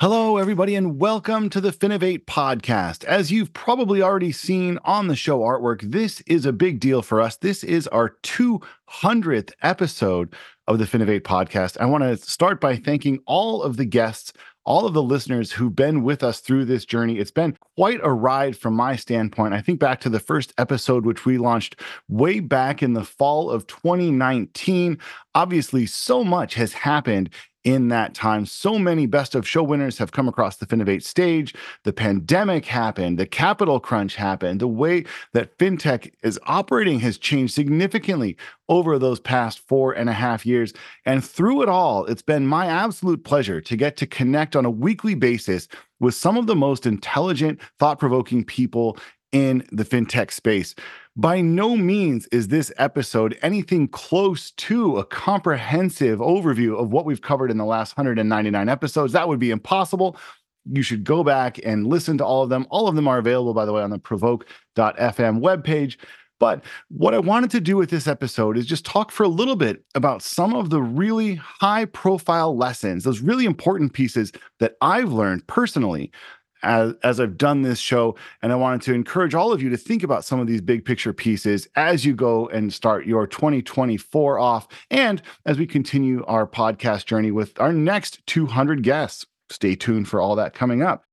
Hello, everybody, and welcome to the Finovate podcast. As you've probably already seen on the show artwork, this is a big deal for us. This is our 200th episode of the Finovate podcast. I want to start by thanking all of the guests, all of the listeners who've been with us through this journey. It's been quite a ride from my standpoint. I think back to the first episode, which we launched way back in the fall of 2019. Obviously, so much has happened in that time. So many best of show winners have come across the Finovate stage. The pandemic happened, the capital crunch happened. The way that fintech is operating has changed significantly over those past four and a half years. And through it all, it's been my absolute pleasure to get to connect on a weekly basis with some of the most intelligent, thought provoking people in the fintech space. By no means is this episode anything close to a comprehensive overview of what we've covered in the last 199 episodes. That would be impossible. You should go back and listen to all of them. All of them are available, by the way, on the provoke.fm webpage. But what I wanted to do with this episode is just talk for a little bit about some of the really high profile lessons, those really important pieces that I've learned personally as, as I've done this show. And I wanted to encourage all of you to think about some of these big picture pieces as you go and start your 2024 off. And as we continue our podcast journey with our next 200 guests. Stay tuned for all that coming up.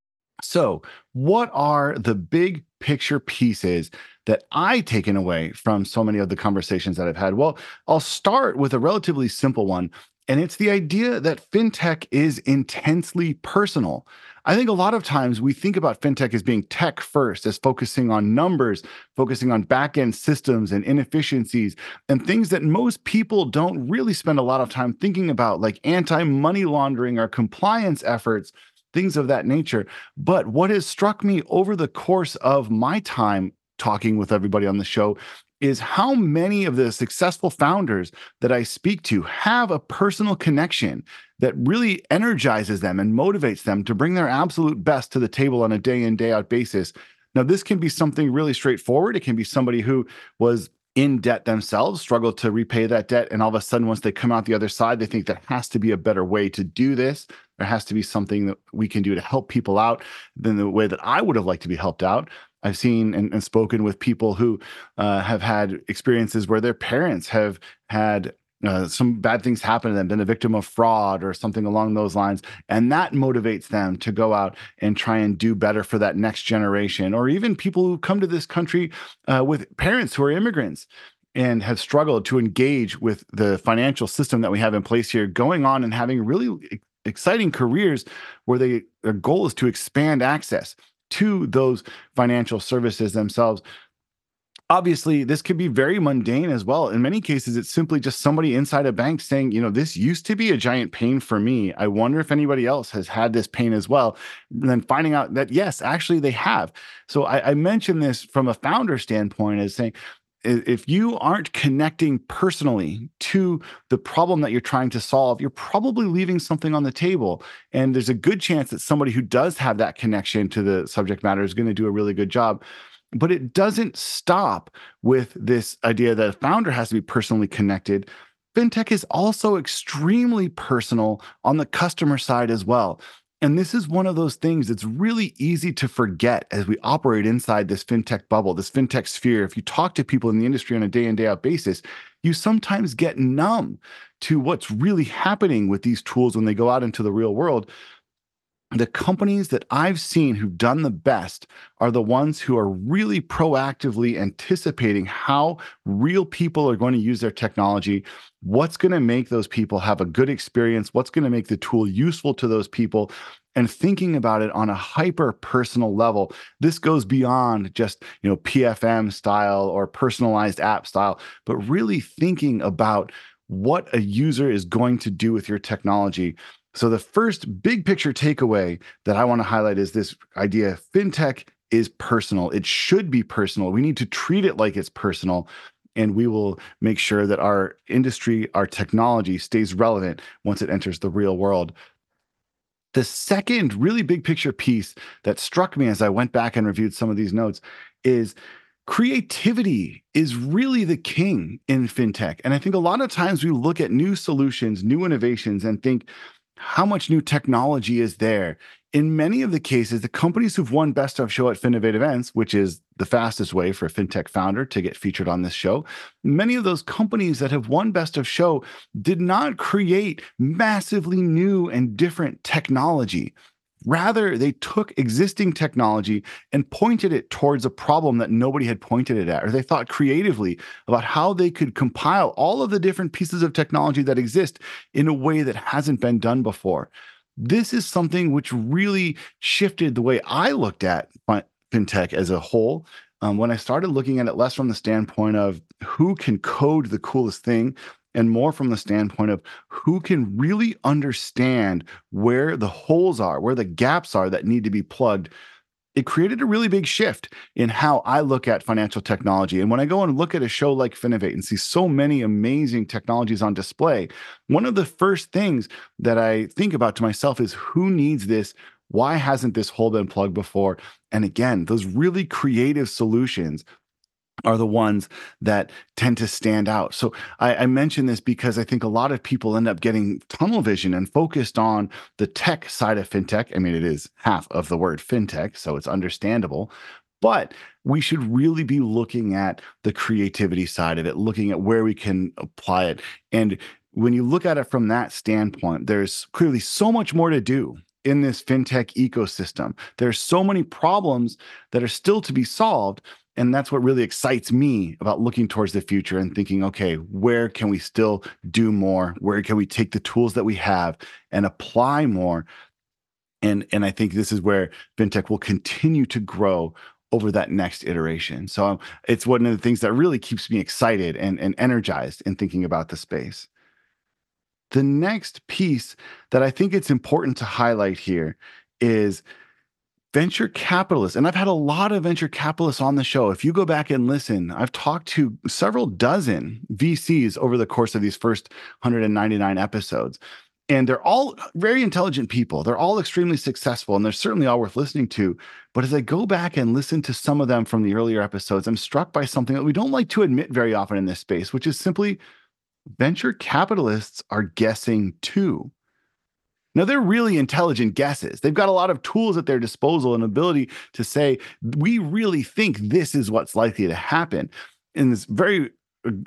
So, what are the big picture pieces that I taken away from so many of the conversations that I've had? Well, I'll start with a relatively simple one, and it's the idea that fintech is intensely personal. I think a lot of times we think about fintech as being tech first, as focusing on numbers, focusing on back end systems and inefficiencies, and things that most people don't really spend a lot of time thinking about, like anti money laundering or compliance efforts, things of that nature. But what has struck me over the course of my time talking with everybody on the show is how many of the successful founders that I speak to have a personal connection that really energizes them and motivates them to bring their absolute best to the table on a day in, day out basis. Now, this can be something really straightforward. It can be somebody who was in debt themselves, struggle to repay that debt. And all of a sudden, once they come out the other side, they think there has to be a better way to do this. There has to be something that we can do to help people out than the way that I would have liked to be helped out. I've seen and, and spoken with people who uh, have had experiences where their parents have had uh, some bad things happen to them, been a victim of fraud or something along those lines. And that motivates them to go out and try and do better for that next generation, or even people who come to this country uh, with parents who are immigrants and have struggled to engage with the financial system that we have in place here, going on and having really exciting careers where they their goal is to expand access to those financial services themselves. Obviously this could be very mundane as well. In many cases it's simply just somebody inside a bank saying you know this used to be a giant pain for me. I wonder if anybody else has had this pain as well. And then finding out that yes actually they have. So i, I mentioned this from a founder standpoint as saying if you aren't connecting personally to the problem that you're trying to solve, you're probably leaving something on the table. And there's a good chance that somebody who does have that connection to the subject matter is going to do a really good job. But it doesn't stop with this idea that a founder has to be personally connected. FinTech is also extremely personal on the customer side as well. And this is one of those things that's really easy to forget as we operate inside this fintech bubble, this fintech sphere. If you talk to people in the industry on a day in, day out basis, you sometimes get numb to what's really happening with these tools when they go out into the real world the companies that I've seen who've done the best are the ones who are really proactively anticipating how real people are going to use their technology, what's going to make those people have a good experience, what's going to make the tool useful to those people, and thinking about it on a hyper personal level. This goes beyond just, you know, PFM style or personalized app style, but really thinking about what a user is going to do with your technology so, the first big picture takeaway that I want to highlight is this idea fintech is personal. It should be personal. We need to treat it like it's personal. and we will make sure that our industry, our technology stays relevant once it enters the real world. The second really big picture piece that struck me as I went back and reviewed some of these notes is creativity is really the king in fintech. And I think a lot of times we look at new solutions, new innovations, and think, how much new technology is there? In many of the cases, the companies who've won Best of Show at Finovate events, which is the fastest way for a fintech founder to get featured on this show, many of those companies that have won Best of Show did not create massively new and different technology. Rather, they took existing technology and pointed it towards a problem that nobody had pointed it at, or they thought creatively about how they could compile all of the different pieces of technology that exist in a way that hasn't been done before. This is something which really shifted the way I looked at fintech as a whole. Um, when I started looking at it less from the standpoint of who can code the coolest thing and more from the standpoint of who can really understand where the holes are, where the gaps are that need to be plugged. It created a really big shift in how I look at financial technology. And when I go and look at a show like Finovate and see so many amazing technologies on display, one of the first things that I think about to myself is who needs this? Why hasn't this hole been plugged before? And again, those really creative solutions are the ones that tend to stand out. So I, I mention this because I think a lot of people end up getting tunnel vision and focused on the tech side of fintech. I mean, it is half of the word fintech, so it's understandable. But we should really be looking at the creativity side of it, looking at where we can apply it. And when you look at it from that standpoint, there's clearly so much more to do in this fintech ecosystem. There's so many problems that are still to be solved and that's what really excites me about looking towards the future and thinking okay where can we still do more? Where can we take the tools that we have and apply more? And and i think this is where fintech will continue to grow over that next iteration. So it's one of the things that really keeps me excited and, and energized in thinking about the space the next piece that i think it's important to highlight here is venture capitalists, and I've had a lot of venture capitalists on the show. If you go back and listen, I've talked to several dozen VCs over the course of these first 199 episodes. And they're all very intelligent people. They're all extremely successful, and they're certainly all worth listening to. But as I go back and listen to some of them from the earlier episodes, I'm struck by something that we don't like to admit very often in this space, which is simply venture capitalists are guessing too. Now, they're really intelligent guesses. They've got a lot of tools at their disposal and ability to say, we really think this is what's likely to happen. And it's very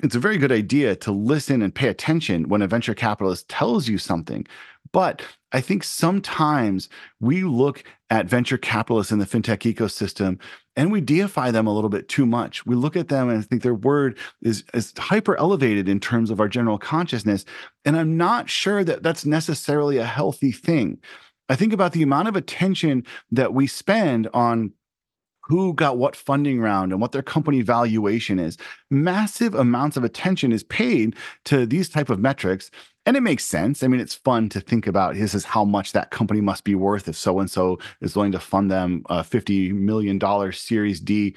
it's a very good idea to listen and pay attention when a venture capitalist tells you something. But I think sometimes we look at venture capitalists in the fintech ecosystem and we deify them a little bit too much. We look at them and think their word is, is hyper elevated in terms of our general consciousness. And I'm not sure that that's necessarily a healthy thing. I think about the amount of attention that we spend on who got what funding round and what their company valuation is massive amounts of attention is paid to these type of metrics and it makes sense. I mean it's fun to think about this is how much that company must be worth if so and so is willing to fund them a 50 million dollar series d.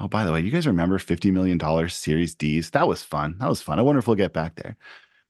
Oh by the way you guys remember 50 million dollar series d's? That was fun. That was fun. I wonder if we'll get back there.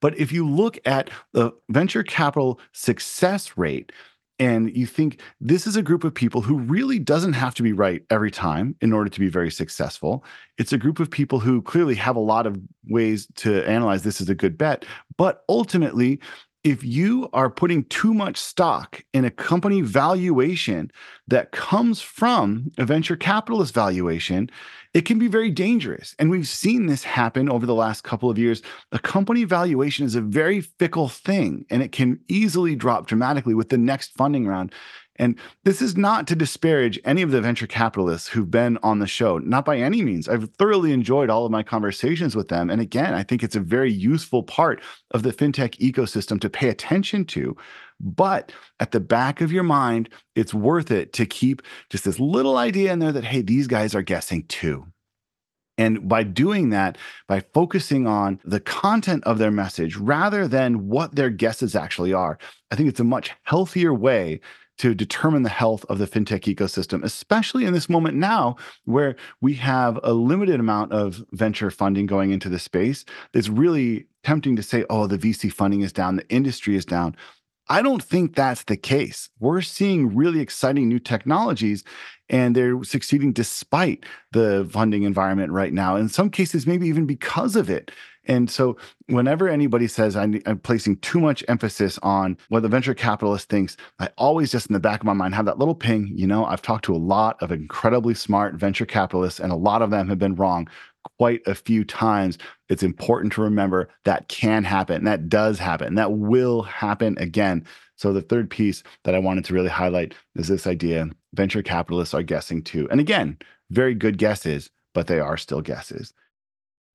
But if you look at the venture capital success rate and you think this is a group of people who really doesn't have to be right every time in order to be very successful. It's a group of people who clearly have a lot of ways to analyze this as a good bet, but ultimately if you are putting too much stock in a company valuation that comes from a venture capitalist valuation, it can be very dangerous. And we've seen this happen over the last couple of years. A company valuation is a very fickle thing, and it can easily drop dramatically with the next funding round. And this is not to disparage any of the venture capitalists who've been on the show, not by any means. I've thoroughly enjoyed all of my conversations with them. And again, I think it's a very useful part of the fintech ecosystem to pay attention to. But at the back of your mind, it's worth it to keep just this little idea in there that, hey, these guys are guessing too. And by doing that, by focusing on the content of their message rather than what their guesses actually are, I think it's a much healthier way to determine the health of the fintech ecosystem, especially in this moment now where we have a limited amount of venture funding going into the space. It's really tempting to say, oh, the VC funding is down, the industry is down. I don't think that's the case. We're seeing really exciting new technologies and they're succeeding despite the funding environment right now. In some cases, maybe even because of it. And so, whenever anybody says I'm, I'm, placing too much emphasis on what the venture capitalist thinks, I always just in the back of my mind have that little ping. You know, I've talked to a lot of incredibly smart venture capitalists, and a lot of them have been wrong quite a few times. It's important to remember that can happen, that does happen, that will happen again. So, the third piece that I wanted to really highlight is this idea venture capitalists are guessing too. And again, very good guesses, but they are still guesses.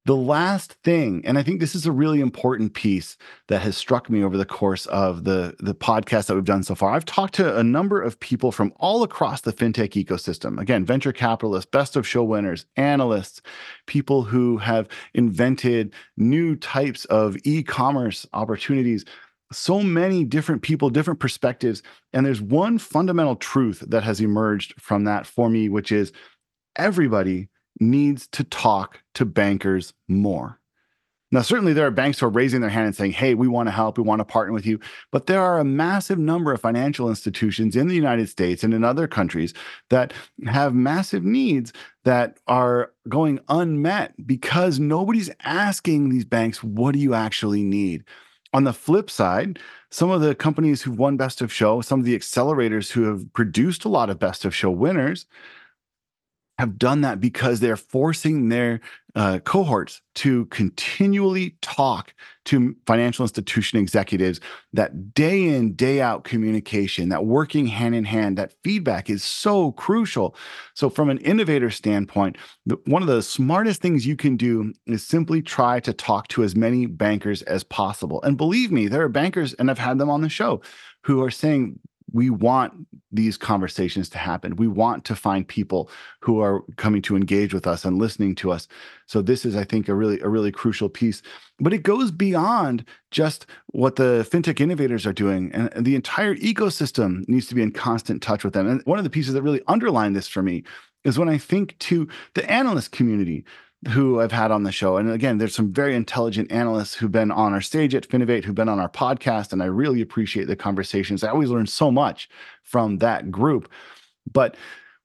The last thing, and I think this is a really important piece that has struck me over the course of the, the podcast that we've done so far. I've talked to a number of people from all across the fintech ecosystem. Again, venture capitalists, best of show winners, analysts, people who have invented new types of e commerce opportunities. So many different people, different perspectives. And there's one fundamental truth that has emerged from that for me, which is everybody needs to talk to bankers more. Now, certainly there are banks who are raising their hand and saying, hey, we want to help, we want to partner with you. But there are a massive number of financial institutions in the United States and in other countries that have massive needs that are going unmet because nobody's asking these banks, what do you actually need? On the flip side, some of the companies who've won Best of Show, some of the accelerators who have produced a lot of Best of Show winners, have done that because they're forcing their uh, cohorts to continually talk to financial institution executives that day in day out communication that working hand in hand that feedback is so crucial. So from an innovator standpoint the, one of the smartest things you can do is simply try to talk to as many bankers as possible. And believe me there are bankers and i've had them on the show who are saying we want these conversations to happen. We want to find people who are coming to engage with us and listening to us. So this is, I think, a really a really crucial piece. But it goes beyond just what the fintech innovators are doing, and the entire ecosystem needs to be in constant touch with them. And one of the pieces that really underline this for me is when I think to the analyst community who I've had on the show. And again, there's some very intelligent analysts who've been on our stage at Finovate, who've been on our podcast, and I really appreciate the conversations. I always learn so much from that group. But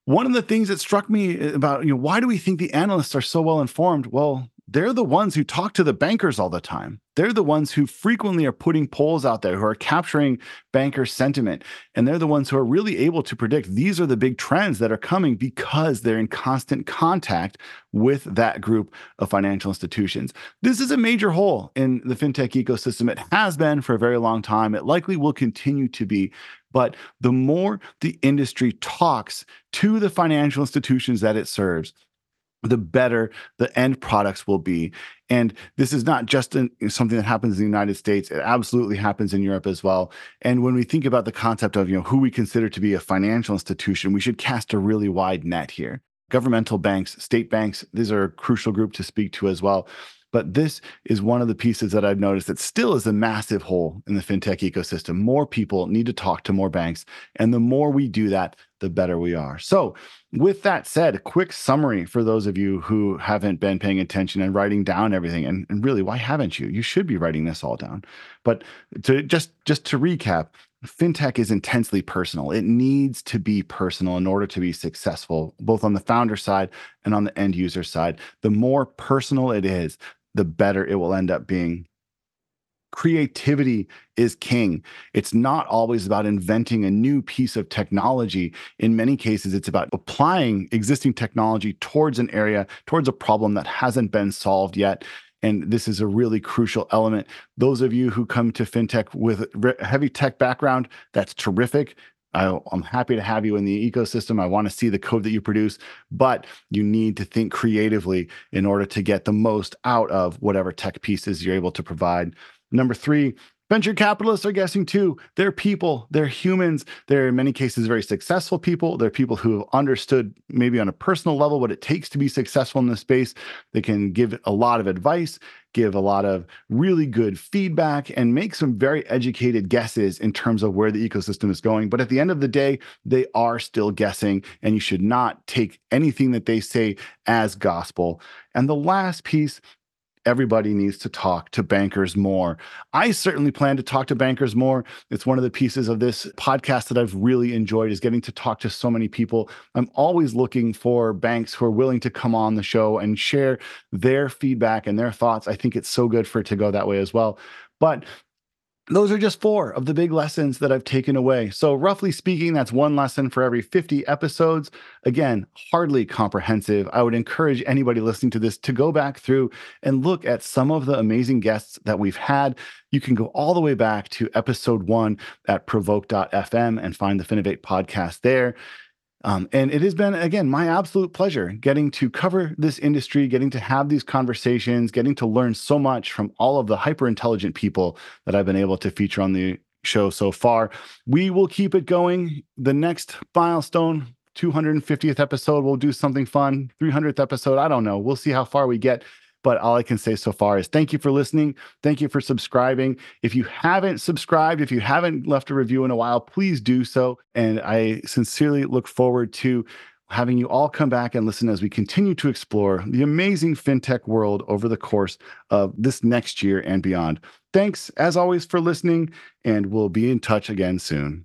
one of the things that struck me about, you know, why do we think the analysts are so well informed? Well, they're the ones who talk to the bankers all the time. They're the ones who frequently are putting polls out there, who are capturing banker sentiment. And they're the ones who are really able to predict these are the big trends that are coming because they're in constant contact with that group of financial institutions. This is a major hole in the fintech ecosystem. It has been for a very long time. It likely will continue to be. But the more the industry talks to the financial institutions that it serves, the better the end products will be. And this is not just something that happens in the United States. It absolutely happens in Europe as well. And when we think about the concept of you know who we consider to be a financial institution, we should cast a really wide net here. Governmental banks, state banks, these are a crucial group to speak to as well. But this is one of the pieces that I've noticed that still is a massive hole in the fintech ecosystem. More people need to talk to more banks. And the more we do that, the better we are. So, with that said, a quick summary for those of you who haven't been paying attention and writing down everything. And, and really, why haven't you? You should be writing this all down. But to just just to recap, fintech is intensely personal. It needs to be personal in order to be successful, both on the founder side and on the end user side. The more personal it is, the better it will end up being. Creativity is king. It's not always about inventing a new piece of technology. In many cases, it's about applying existing technology towards an area, towards a problem that hasn't been solved yet. And this is a really crucial element. Those of you who come to fintech with a heavy tech background, that's terrific. I, am happy to have you in the ecosystem. I want to see the code that you produce, but you need to think creatively in order to get the most out of whatever tech pieces you're able to provide. Number three, Venture capitalists are guessing too. They're people, they're humans. They're in many cases very successful people. They're people who have understood, maybe on a personal level, what it takes to be successful in this space. They can give a lot of advice, give a lot of really good feedback, and make some very educated guesses in terms of where the ecosystem is going. But at the end of the day, they are still guessing, and you should not take anything that they say as gospel. And the last piece everybody needs to talk to bankers more. I certainly plan to talk to bankers more. It's one of the pieces of this podcast that I've really enjoyed is getting to talk to so many people. I'm always looking for banks who are willing to come on the show and share their feedback and their thoughts. I think it's so good for it to go that way as well. But those are just four of the big lessons that I've taken away. So, roughly speaking, that's one lesson for every 50 episodes. Again, hardly comprehensive. I would encourage anybody listening to this to go back through and look at some of the amazing guests that we've had. You can go all the way back to episode one at provoke.fm and find the Finovate podcast there. Um, and it has been, again, my absolute pleasure getting to cover this industry, getting to have these conversations, getting to learn so much from all of the hyper intelligent people that I've been able to feature on the show so far. We will keep it going. The next milestone, 250th episode, we'll do something fun. 300th episode, I don't know. We'll see how far we get. But all I can say so far is thank you for listening. Thank you for subscribing. If you haven't subscribed, if you haven't left a review in a while, please do so. And I sincerely look forward to having you all come back and listen as we continue to explore the amazing fintech world over the course of this next year and beyond. Thanks, as always, for listening, and we'll be in touch again soon.